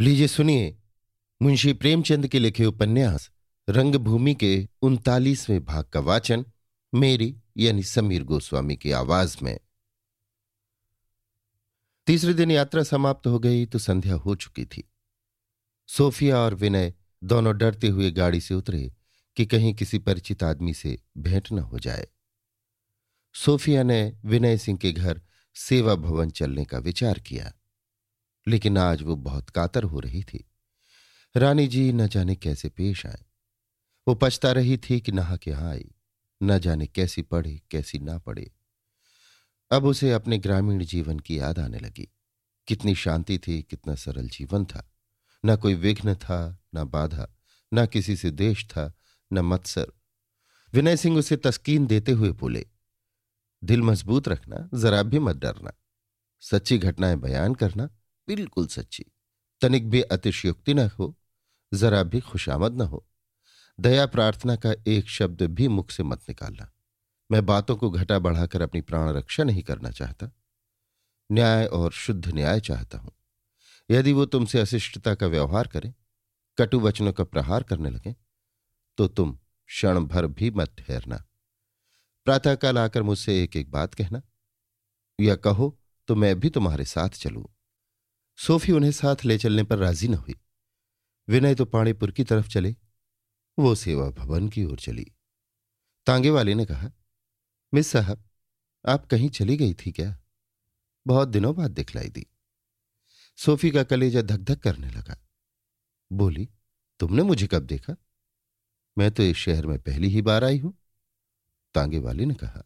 लीजिए, सुनिए। मुंशी प्रेमचंद के लिखे उपन्यास, रंगभूमि के उनतालीसवें भाग का वाचन, मेरी यानी समीर गोस्वामी की आवाज़ में। तीसरे दिन यात्रा समाप्त हो गई तो संध्या हो चुकी थी। सोफिया और विनय दोनों डरते हुए गाड़ी से उतरे कि कहीं किसी परिचित आदमी से भेंट न हो जाए। सोफिया ने विनय सिंह के घर सेवा भवन चलने का विचार किया। लेकिन आज वो बहुत कातर हो रही थी। रानी जी न जाने कैसे पेश आए। वो पछता रही थी कि नहा के यहाँ आई, न जाने कैसी पढ़े, कैसी ना पढ़े। अब उसे अपने ग्रामीण जीवन की याद आने लगी। कितनी शांति थी, कितना सरल जीवन था। न कोई विघ्न था, न बाधा, न किसी से देश था, न मत्सर। विनय सिंह उसे तस्कीन देते हुए बोले, दिल मज़बूत रखना, जरा भी मत डरना। सच्ची घटनाएँ बयान करना बिल्कुल सच्ची। तनिक भी अतिशयोक्ति न हो, जरा भी खुशामद न हो। दया प्रार्थना का एक शब्द भी मुख से मत निकालना। मैं बातों को घटा बढ़ाकर अपनी प्राण रक्षा नहीं करना चाहता। न्याय और शुद्ध न्याय चाहता हूँ। यदि वो तुमसे अशिष्टता का व्यवहार करें, कटु वचनों का प्रहार करने लगे तो तुम क्षण भर भी मत ठहरना। प्रातःकाल आकर मुझसे एक एक बात कहना। या कहो तो मैं भी तुम्हारे साथ चलूँ। सोफी उन्हें साथ ले चलने पर राज़ी न हुई। विनय तो पाणीपुर की तरफ़ चले, वो सेवा भवन की ओर चली। तांगे वाले ने कहा, मिस साहब, आप कहीं चली गई थी क्या? बहुत दिनों बाद दिखलाई दी। सोफी का कलेजा धक धक करने लगा। बोली, तुमने मुझे कब देखा? मैं तो इस शहर में पहली ही बार आई हूँ। तांगे वाले ने कहा,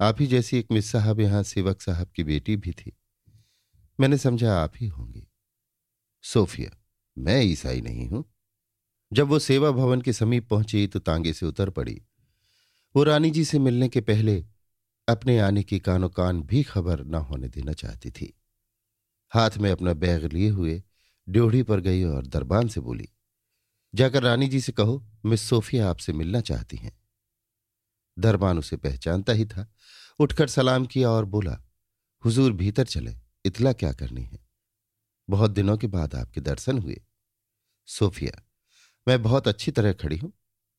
आप ही जैसी एक मिस साहब यहाँ सेवक साहब की बेटी भी थी। मैंने समझा आप ही होंगे। सोफिया, मैं ईसाई नहीं हूँ। जब वो सेवा भवन के समीप पहुँची तो तांगे से उतर पड़ी। वो रानी जी से मिलने के पहले अपने आने की कानो कान भी खबर न होने देना चाहती थी। हाथ में अपना बैग लिए हुए ड्योढ़ी पर गई और दरबान से बोली, जाकर रानी जी से कहो मिस सोफिया आपसे मिलना चाहती हैं। दरबान उसे पहचानता ही था। उठकर सलाम किया और बोला, हुजूर भीतर चले। इतला क्या करनी है? बहुत दिनों के बाद आपके दर्शन हुए। सोफिया, मैं बहुत अच्छी तरह खड़ी हूँ।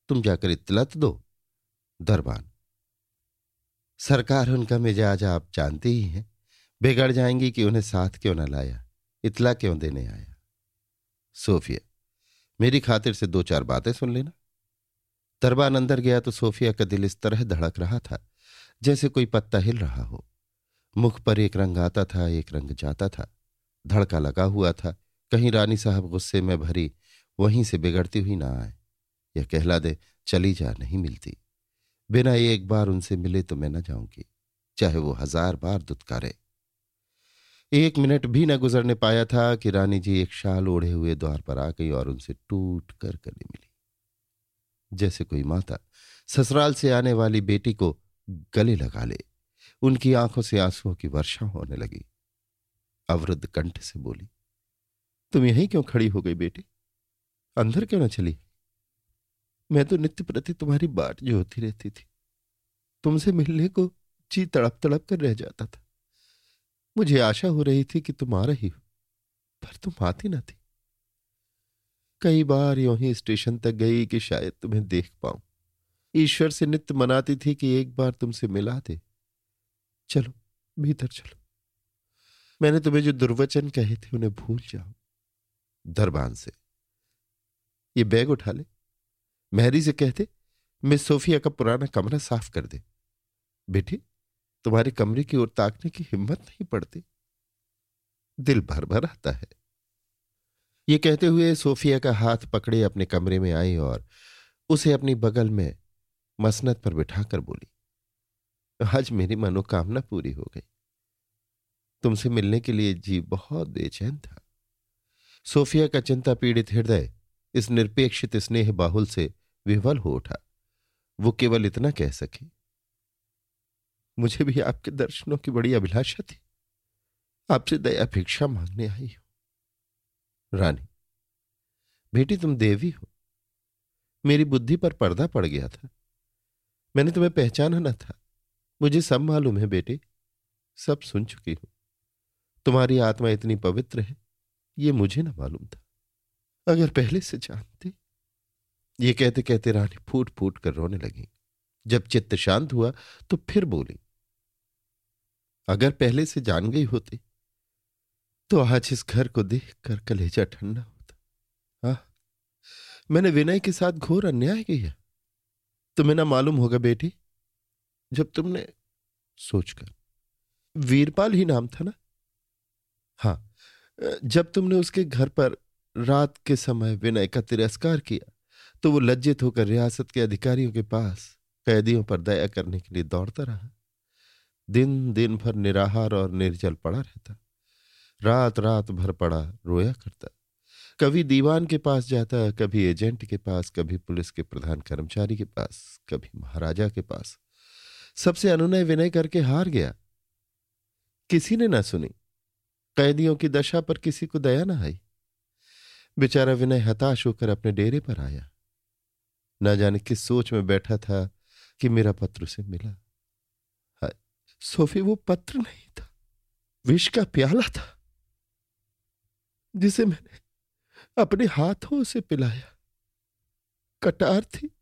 तुम जाकर इतलत दो। दरबान। सरकार उनका मिजाज आप जानते ही हैं। बिगड़ जाएँगी कि उन्हें साथ क्यों न लाया? इतला क्यों देने आया? सोफिया, मेरी खातिर से दो चार बातें सुन लेना। दरबान अंदर गया तो सोफिया का दिल इस तरह धड़क रहा था, जैसे कोई पत्ता हिल रहा हो। मुख पर एक रंग आता था, एक रंग जाता था। धड़का लगा हुआ था। कहीं रानी साहब गुस्से में भरी, वहीं से बिगड़ती हुई ना आए। यह कहला दे, चली जा, नहीं मिलती। बिना एक बार उनसे मिले तो मैं न जाऊँगी, चाहे वो हज़ार बार दुत्कारे। एक मिनट भी न गुजरने पाया था कि रानी जी एक शाल ओढ़े हुए द्वार पर आ गई और उनसे टूट कर गले मिली। जैसे कोई माता ससुराल से आने वाली बेटी को गले लगा ले। उनकी आँखों से आंसुओं की वर्षा होने लगी। अवरुद्ध कंठ से बोली, तुम यहीं क्यों खड़ी हो गई बेटी? अंदर क्यों ना चली? मैं तो नित्य प्रति तुम्हारी बाट जो होती रहती थी। तुमसे मिलने को जी तड़प तड़प कर रह जाता था। मुझे आशा हो रही थी कि तुम आ रही हो, पर तुम आती ना थी। कई बार यू ही स्टेशन तक गई कि शायद तुम्हें देख पाऊँ। ईश्वर से नित्य मनाती थी कि एक बार तुमसे मिला दे। चलो, भीतर चलो। मैंने तुम्हें जो दुर्वचन कहे थे, उन्हें भूल जाओ। दरबान से। ये बैग उठा ले। मेहरी से कहते मैं सोफिया का पुराना कमरा साफ़ कर दे। बेटी, तुम्हारे कमरे की ओर ताकने की हिम्मत नहीं पड़ती। दिल भर भर आता है। ये कहते हुए सोफिया का हाथ पकड़े अपने कमरे में आई और उसे अपनी बगल में मसनत पर बिठाकर बोली आज मेरी मनोकामना पूरी हो गई। तुमसे मिलने के लिए जी बहुत बेचैन था। सोफिया का चिंता पीड़ित हृदय इस निरपेक्षित स्नेह बाहुल से विवल हो उठा। वो केवल इतना कह सके, मुझे भी आपके दर्शनों की बड़ी अभिलाषा थी। आपसे दया भिक्षा मांगने आई हूँ। रानी, बेटी तुम देवी हो। मेरी बुद्धि पर पर्दा पड़ गया था। मैंने तुम्हें पहचाना न था। मुझे सब मालूम है बेटे। सब सुन चुकी हूँ। तुम्हारी आत्मा इतनी पवित्र है, ये मुझे ना मालूम था। अगर पहले से जानते। ये कहते कहते रानी फूट फूट कर रोने लगी। जब चित्त शांत हुआ तो फिर बोली, अगर पहले से जान गई होती तो आज इस घर को देख कर कलेजा ठंडा होता। हा मैंने विनय के साथ घोर अन्याय किया। तुम्हें ना मालूम होगा बेटी जब तुमने सोचकर। वीरपाल ही नाम था ना? हाँ जब तुमने उसके घर पर रात के समय विनय का तिरस्कार किया तो वो लज्जित होकर रियासत के अधिकारियों के पास कैदियों पर दया करने के लिए दौड़ता रहा। दिन दिन भर निराहार और निर्जल पड़ा रहता। रात रात भर पड़ा रोया करता। कभी दीवान के पास जाता, कभी एजेंट के पास, कभी पुलिस के प्रधान कर्मचारी के पास, कभी महाराजा के पास। सबसे अनुनय विनय करके हार गया। किसी ने ना सुनी। कैदियों की दशा पर किसी को दया ना आई। बेचारा विनय हताश होकर अपने डेरे पर आया। न जाने किस सोच में बैठा था कि मेरा पत्र उसे मिला। सोफी, वो पत्र नहीं था। विष का प्याला था, जिसे मैंने अपने हाथों से पिलाया। कटार थी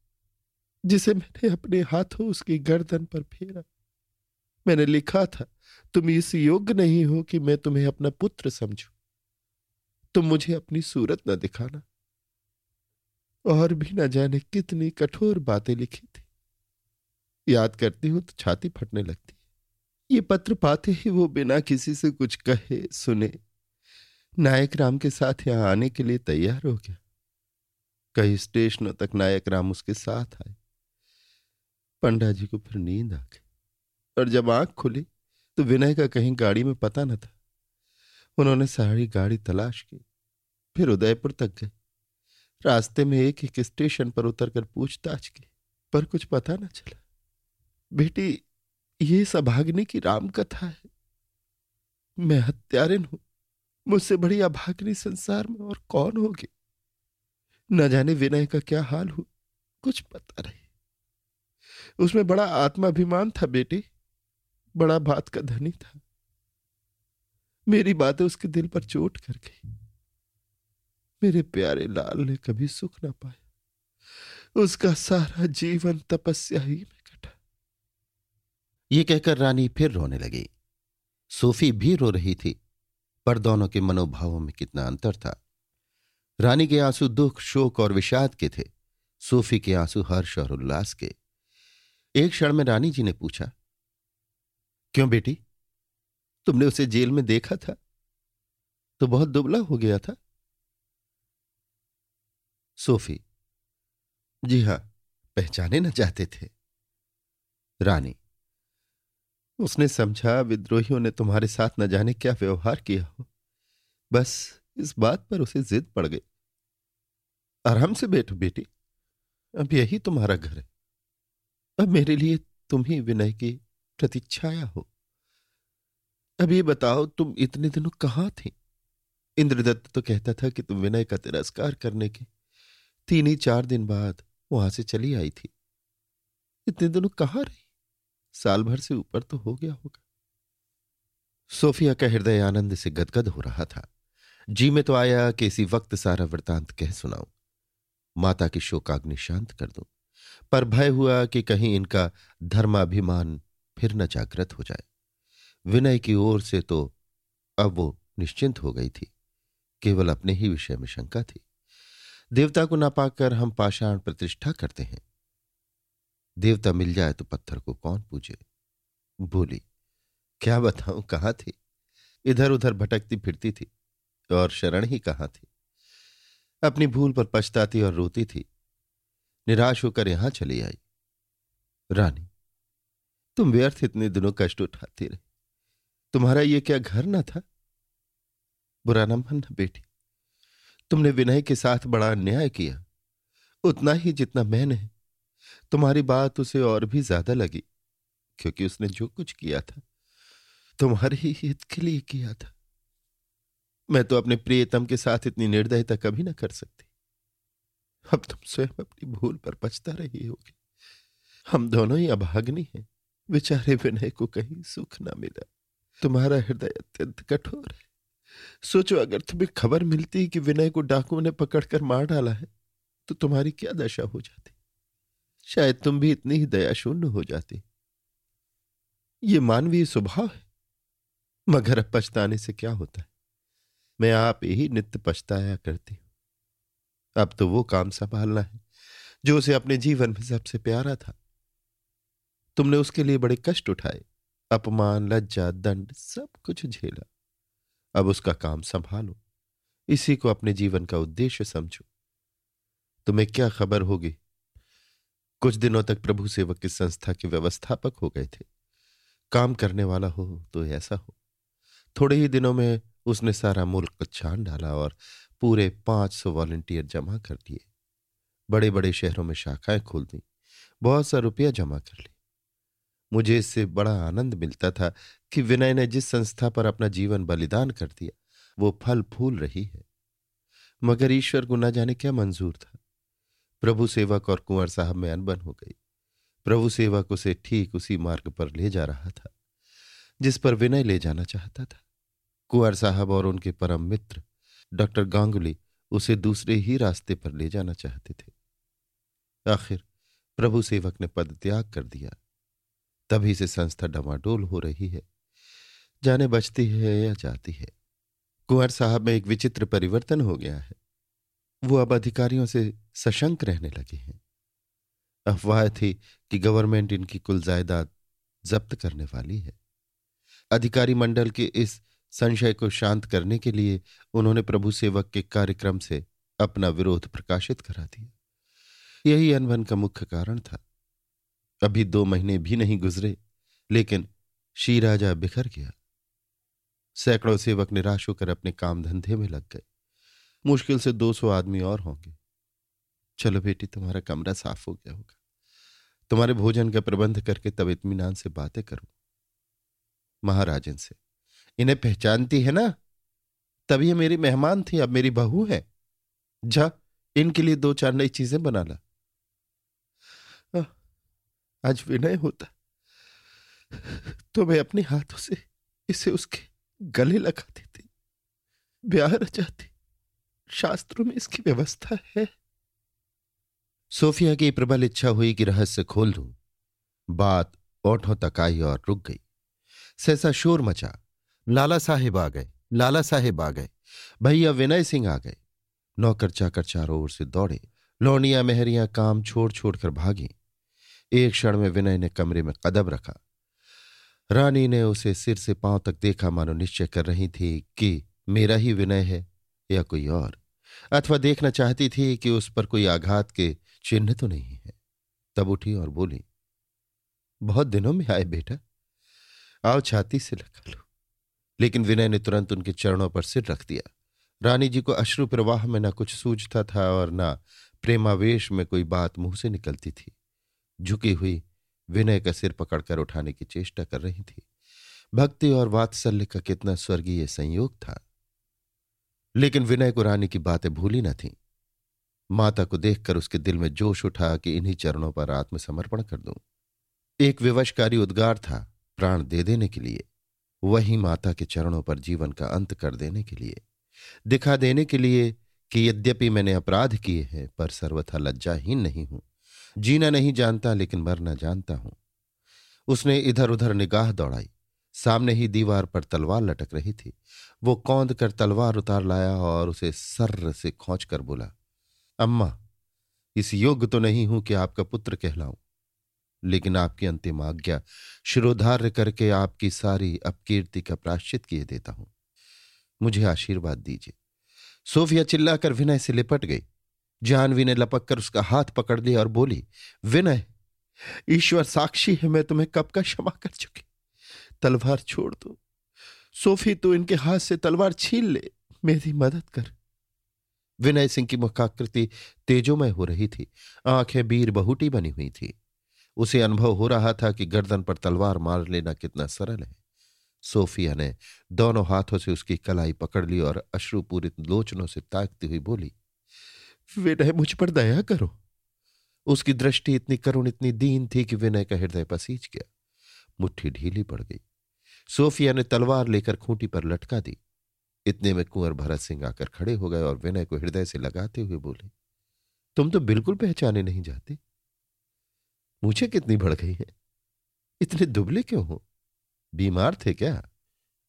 जिसे मैंने अपने हाथों उसकी गर्दन पर फेरा। मैंने लिखा था, तुम इस योग्य नहीं हो कि मैं तुम्हें अपना पुत्र समझू। तुम मुझे अपनी सूरत न दिखाना। और भी न जाने कितनी कठोर बातें लिखी थी। याद करती हूँ तो छाती फटने लगती है। ये पत्र पाते ही वो बिना किसी से कुछ कहे, सुने। नायक राम के साथ यहाँ आने के लिए तैयार हो गया। कई स्टेशनों तक नायक राम उसके साथ आए। पंडा जी को फिर नींद आ गई और जब आँख खुली तो विनय का कहीं गाड़ी में पता न था। उन्होंने सारी गाड़ी तलाश की, फिर उदयपुर तक गए रास्ते में एक एक स्टेशन पर उतरकर पूछताछ की, पर कुछ पता न चला। बेटी, ये सभाग्नि की राम कथा है? मैं हत्यारिन हूँ, मुझसे बड़ी अभाग्नि संसार में और कौन होगी? न जाने विनय का क्या हाल हो कुछ पता नहीं। उसमें बड़ा आत्माभिमान था बेटी। बड़ा बात का धनी था। मेरी बातें उसके दिल पर चोट कर गई। मेरे प्यारे लाल ने कभी सुख ना पाया। उसका सारा जीवन तपस्या ही में कटा। ये कहकर रानी फिर रोने लगी। सोफी भी रो रही थी, पर दोनों के मनोभावों में कितना अंतर था। रानी के आँसू दुख, शोक और विषाद के थे। सोफी के आँसू हर्ष और उल्लास के। एक क्षण में रानी जी ने पूछा, क्यों बेटी? तुमने उसे जेल में देखा था? तो बहुत दुबला हो गया था? सोफी, जी हाँ, पहचाने न चाहते थे। रानी, उसने समझा, विद्रोहियों ने तुम्हारे साथ न जाने क्या व्यवहार किया हो? बस इस बात पर उसे जिद पड़ गई। आराम से बैठो बेटी, अब यही तुम्हारा घर है। अब मेरे लिए तुम ही विनय की प्रतीक्षाया हो। अब ये बताओ, तुम इतने दिनों कहाँ थी? इंद्रदत्त तो कहता था कि तुम विनय का तिरस्कार करने के तीन ही चार दिन बाद वहाँ से चली आई थी। इतने दिनों कहाँ रही? साल भर से ऊपर तो हो गया होगा। सोफिया का हृदय आनंद से गदगद हो रहा था। जी में तो आया कि इसी वक्त सारा वृतांत कह सुनाऊं। माता की शोकाग्नि शांत कर दूँ। पर भय हुआ कि कहीं इनका धर्माभिमान फिर न जागृत हो जाए। विनय की ओर से तो अब वो निश्चिंत हो गई थी। केवल अपने ही विषय में शंका थी। देवता को ना पाकर हम पाषाण प्रतिष्ठा करते हैं। देवता मिल जाए तो पत्थर को कौन पूजे? बोली, क्या बताऊँ, कहाँ थी? इधर उधर भटकती फिरती थी और शरण ही कहाँ थी? अपनी भूल पर पछताती और रोती थी। निराश होकर यहाँ चली आई। रानी, तुम व्यर्थ इतने दिनों कष्ट उठाती रही। तुम्हारा यह क्या घर ना था? बुरा ना मानना बेटी। तुमने विनय के साथ बड़ा अन्याय किया। उतना ही जितना मैंने। तुम्हारी बात उसे और भी ज़्यादा लगी, क्योंकि उसने जो कुछ किया था, तुम्हारे ही हित के लिए किया था। मैं तो अपने प्रियतम के साथ इतनी निर्दयता कभी ना कर सकती। अब तुम स्वयं अपनी भूल पर पछता रही होगी। हम दोनों ही अभाग्नि हैं। बेचारे विनय को कहीं सुख ना मिला। तुम्हारा हृदय अत्यंत कठोर है। सोचो, अगर तुम्हें खबर मिलती कि विनय को डाकुओं ने पकड़कर मार डाला है तो तुम्हारी क्या दशा हो जाती? शायद तुम भी इतनी ही दयाशून्य हो जाती। ये मानवीय स्वभाव है। मगर अब पछताने से क्या होता है? मैं आप ही नित्य पछताया करती हूँ। अब तो वो काम संभालना है, जो उसे अपने जीवन में सबसे प्यारा था। तुमने उसके लिए बड़े कष्ट उठाए, अपमान, लज्जा, दंड, सब कुछ झेला। अब उसका काम संभालो। इसी को अपने जीवन का उद्देश्य समझो। तुम्हें क्या खबर होगी? कुछ दिनों तक प्रभु सेवक की संस्था के व्यवस्थापक हो गए थे। काम करने वाला हो तो ऐसा हो। थोड़े ही दिनों में उसने सारा मुल्क छान डाला और पूरे पाँच सौ वॉलंटियर जमा कर दिए। बड़े बड़े शहरों में शाखाएँ खोल दी। बहुत सा रुपया जमा कर ली मुझे इससे बड़ा आनंद मिलता था कि विनय ने जिस संस्था पर अपना जीवन बलिदान कर दिया, वो फल फूल रही है। मगर ईश्वर को न जाने क्या मंजूर था। प्रभु सेवक और कुंवर साहब में अनबन हो गई। प्रभु सेवक उसे ठीक उसी मार्ग पर ले जा रहा था, जिस पर विनय ले जाना चाहता था। कुंवर साहब और उनके परम मित्र डॉक्टर गांगुली उसे दूसरे ही रास्ते पर ले जाना चाहते थे। आखिर प्रभु सेवक ने पद त्याग कर दिया। तभी से संस्था डमाडोल हो रही है। जाने बचती है या जाती है। कुंवर साहब में एक विचित्र परिवर्तन हो गया है। वो अब अधिकारियों से सशंक रहने लगे हैं। अफवाह थी कि गवर्नमेंट इनकी कुल जायदाद जब्त करने वाली है। अधिकारी मंडल के इस संशय को शांत करने के लिए उन्होंने प्रभु सेवक के कार्यक्रम से अपना विरोध प्रकाशित करा दिया। यही अनबन का मुख्य कारण था। अभी दो महीने भी नहीं गुजरे, लेकिन शीराजा बिखर गया। सैकड़ों सेवक निराश होकर अपने काम धंधे में लग गए। मुश्किल से दो सौ आदमी और होंगे। चलो बेटी, तुम्हारा कमरा साफ़ हो गया होगा। तुम्हारे भोजन का प्रबंध करके तब इतमान से बातें करो। महाराजन से इन्हें पहचानती है ना? तब ये मेरी मेहमान थी, अब मेरी बहू है। जा, इनके लिए दो चार नई चीज़ें बना ला। आज विनय होता। तो मैं अपने हाथों से इसे उसके गले लगा देती। ब्याह रचाती। शास्त्रों में इसकी व्यवस्था है। सोफिया की प्रबल इच्छा हुई कि रहस्य खोल लूँ। बात ओठों तक आई और रुक गई। सहसा शोर मचा। लाला साहेब आ गए, लाला साहेब आ गए। भैया विनय सिंह आ गए। नौकर चाकर चारों ओर से दौड़े, लौनिया मेहरियाँ काम छोड़ छोड़कर भागी। एक क्षण में विनय ने कमरे में कदम रखा। रानी ने उसे सिर से पाँव तक देखा, मानो निश्चय कर रही थी कि मेरा ही विनय है या कोई और, अथवा देखना चाहती थी कि उस पर कोई आघात के चिन्ह तो नहीं है। तब उठी और बोली, बहुत दिनों में आए बेटा, आओ छाती से लगा लो। लेकिन विनय ने तुरंत उनके चरणों पर सिर रख दिया। रानी जी को अश्रु प्रवाह में न कुछ सूझता था और न प्रेमावेश में कोई बात मुँह से निकलती थी। झुकी हुई, विनय का सिर पकड़कर उठाने की चेष्टा कर रही थी। भक्ति और वात्सल्य का कितना स्वर्गीय संयोग था। लेकिन विनय को रानी की बातें भूली न थी। माता को देखकर उसके दिल में जोश उठा कि इन्हीं चरणों पर आत्मसमर्पण कर दूँ। एक विवशकारी उद्गार था प्राण दे देने के लिए। वही माता के चरणों पर जीवन का अंत कर देने के लिए। दिखा देने के लिए कि यद्यपि मैंने अपराध किए हैं, पर सर्वथा लज्जाहीन नहीं हूँ। जीना नहीं जानता, लेकिन मरना जानता हूँ। उसने इधर उधर निगाह दौड़ाई। सामने ही दीवार पर तलवार लटक रही थी। वो कौंद कर तलवार उतार लाया और उसे सर्र से खोच कर बोला, अम्मा, इस योग्य तो नहीं हूँ कि आपका पुत्र कहलाऊं। लेकिन आपकी अंतिम आज्ञा शिरोधार्य करके आपकी सारी अपकीर्ति का प्राश्चित किए देता हूँ। मुझे आशीर्वाद दीजिए। सोफिया चिल्लाकर विनय से लिपट गई। जानवी ने लपक कर उसका हाथ पकड़ लिया और बोली, विनय, ईश्वर साक्षी है, मैं तुम्हें कब का क्षमा कर चुकी? तलवार छोड़ दो। सोफी तो इनके हाथ से तलवार छीन ले, मेरी मदद कर। विनय सिंह की मुखाकृति तेजोमय हो रही थी। आँखें बीर बहुटी बनी हुई थी। उसे अनुभव हो रहा था कि गर्दन पर तलवार मार लेना कितना सरल है। सोफिया ने दोनों हाथों से उसकी कलाई पकड़ ली और अश्रुपूरित लोचनों से ताकती हुई बोली, विनय, मुझ पर दया करो। उसकी दृष्टि इतनी करुण, इतनी दीन थी कि विनय का हृदय पसीज गया। मुट्ठी ढीली पड़ गई। सोफिया ने तलवार लेकर खूंटी पर लटका दी। इतने में कुंवर भरत सिंह आकर खड़े हो गए और विनय को हृदय से लगाते हुए बोले, तुम तो बिल्कुल पहचाने नहीं जाते। मुझे कितनी बढ़ गई है? इतने दुबले क्यों हो? बीमार थे क्या?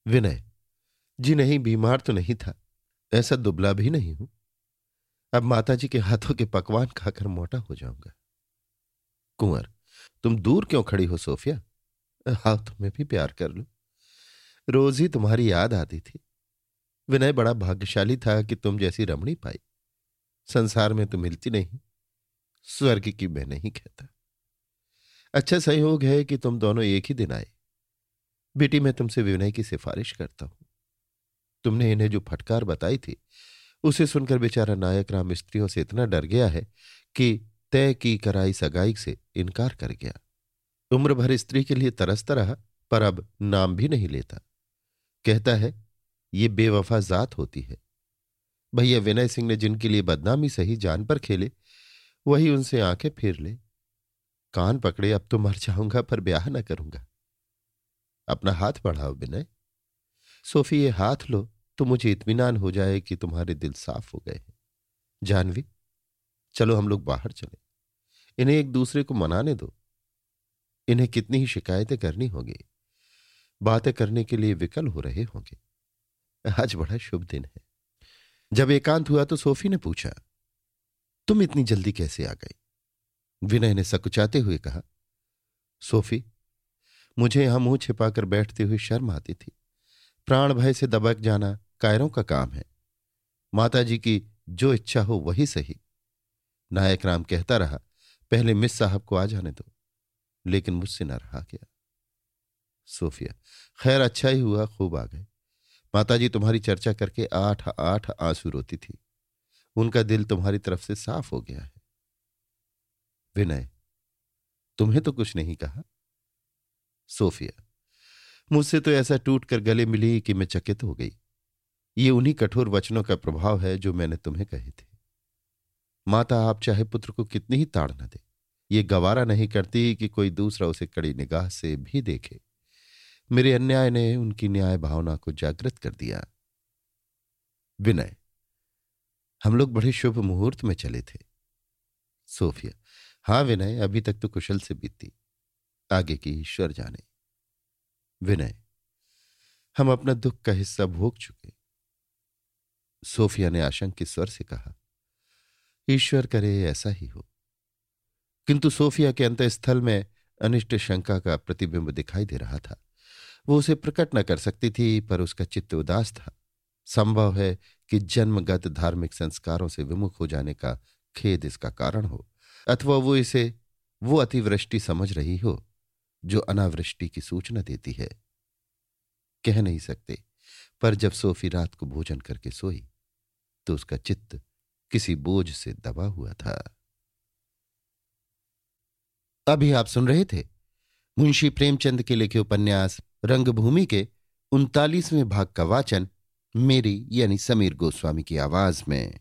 विनय, जी नहीं, बीमार तो नहीं था। ऐसा दुबला भी नहीं हूँ। अब माताजी के हाथों के पकवान खाकर मोटा हो जाऊँगा। कुंवर, तुम दूर क्यों खड़ी हो सोफिया? हाँ तुम्हें भी प्यार कर लो। रोज ही तुम्हारी याद आती थी। विनय बड़ा भाग्यशाली था कि तुम जैसी रमणी पाई। संसार में तो मिलती नहीं। स्वर्ग की मैं नहीं कहता। अच्छा सहयोग है कि तुम दोनों एक ही दिन आए। बेटी, मैं तुमसे विनय की सिफारिश करता हूँ। तुमने इन्हें जो फटकार बताई थी, उसे सुनकर बेचारा नायक राम स्त्रियों से इतना डर गया है कि तय की कराई सगाई से इनकार कर गया। उम्र भर स्त्री के लिए तरसता रहा, पर अब नाम भी नहीं लेता। कहता है, ये बेवफा जात होती है। भैया, विनय सिंह ने जिनके लिए बदनामी सही जान पर खेले, वही उनसे आँखें फेर ले। कान पकड़े, अब तो मर जाऊँगा, पर ब्याह न करूँगा। अपना हाथ बढ़ाओ विनय। सोफी, ये हाथ लो तो मुझे इतमान हो जाए कि तुम्हारे दिल साफ़ हो गए हैं। जानवी, चलो हम लोग बाहर चले। इन्हें एक दूसरे को मनाने दो। इन्हें कितनी ही शिकायतें करनी होगी। बातें करने के लिए विकल हो रहे होंगे। आज बड़ा शुभ दिन है। जब एकांत हुआ तो सोफी ने पूछा, तुम इतनी जल्दी कैसे आ गई? विनय ने सकुचाते हुए कहा, सोफी, मुझे यहाँ मुँह छिपाकर बैठते हुए शर्म आती थी। प्राण भय से दबक जाना कायरों का काम है। माताजी की जो इच्छा हो वही सही। नायक राम कहता रहा, पहले मिस साहब को आ जाने दो। लेकिन मुझसे न रहा गया। सोफिया, खैर अच्छा ही हुआ, खूब आ गए। माताजी तुम्हारी चर्चा करके आठ आठ आँसू रोती थी। उनका दिल तुम्हारी तरफ़ से साफ़ हो गया है। विनय, तुम्हें तो कुछ नहीं कहा। सोफिया, मुझसे तो ऐसा टूट कर गले मिली कि मैं चकित हो गई। ये उन्हीं कठोर वचनों का प्रभाव है जो मैंने तुम्हें कहे थे। माता, आप चाहे पुत्र को कितनी ही ताड़ न दे। ये गवारा नहीं करती कि कोई दूसरा उसे कड़ी निगाह से भी देखे। मेरे अन्याय ने उनकी न्याय भावना को जागृत कर दिया। विनय, हम लोग बड़े शुभ मुहूर्त में चले थे। सोफिया हाँ विनय, अभी तक तो कुशल से बीती। आगे की ईश्वर जाने। विनय, हम अपना दुख का हिस्सा भोग चुके। सोफिया ने आशंकित स्वर से कहा, ईश्वर करे, ऐसा ही हो। किंतु सोफिया के अंतस्थल में अनिष्ट शंका का प्रतिबिंब दिखाई दे रहा था। वो उसे प्रकट न कर सकती थी, पर उसका चित्त उदास था। संभव है कि जन्मगत धार्मिक संस्कारों से विमुख हो जाने का खेद इसका कारण हो। अथवा वो इसे, वो अतिवृष्टि समझ रही हो, जो अनावृष्टि की सूचना देती है। कह नहीं सकते, पर जब सोफी रात को भोजन करके सोई तो उसका चित्त किसी बोझ से दबा हुआ था। अभी आप सुन रहे थे मुंशी प्रेमचंद के लिखे उपन्यास रंगभूमि के उनतालीसवें भाग का वाचन, मेरी यानी समीर गोस्वामी की आवाज़ में।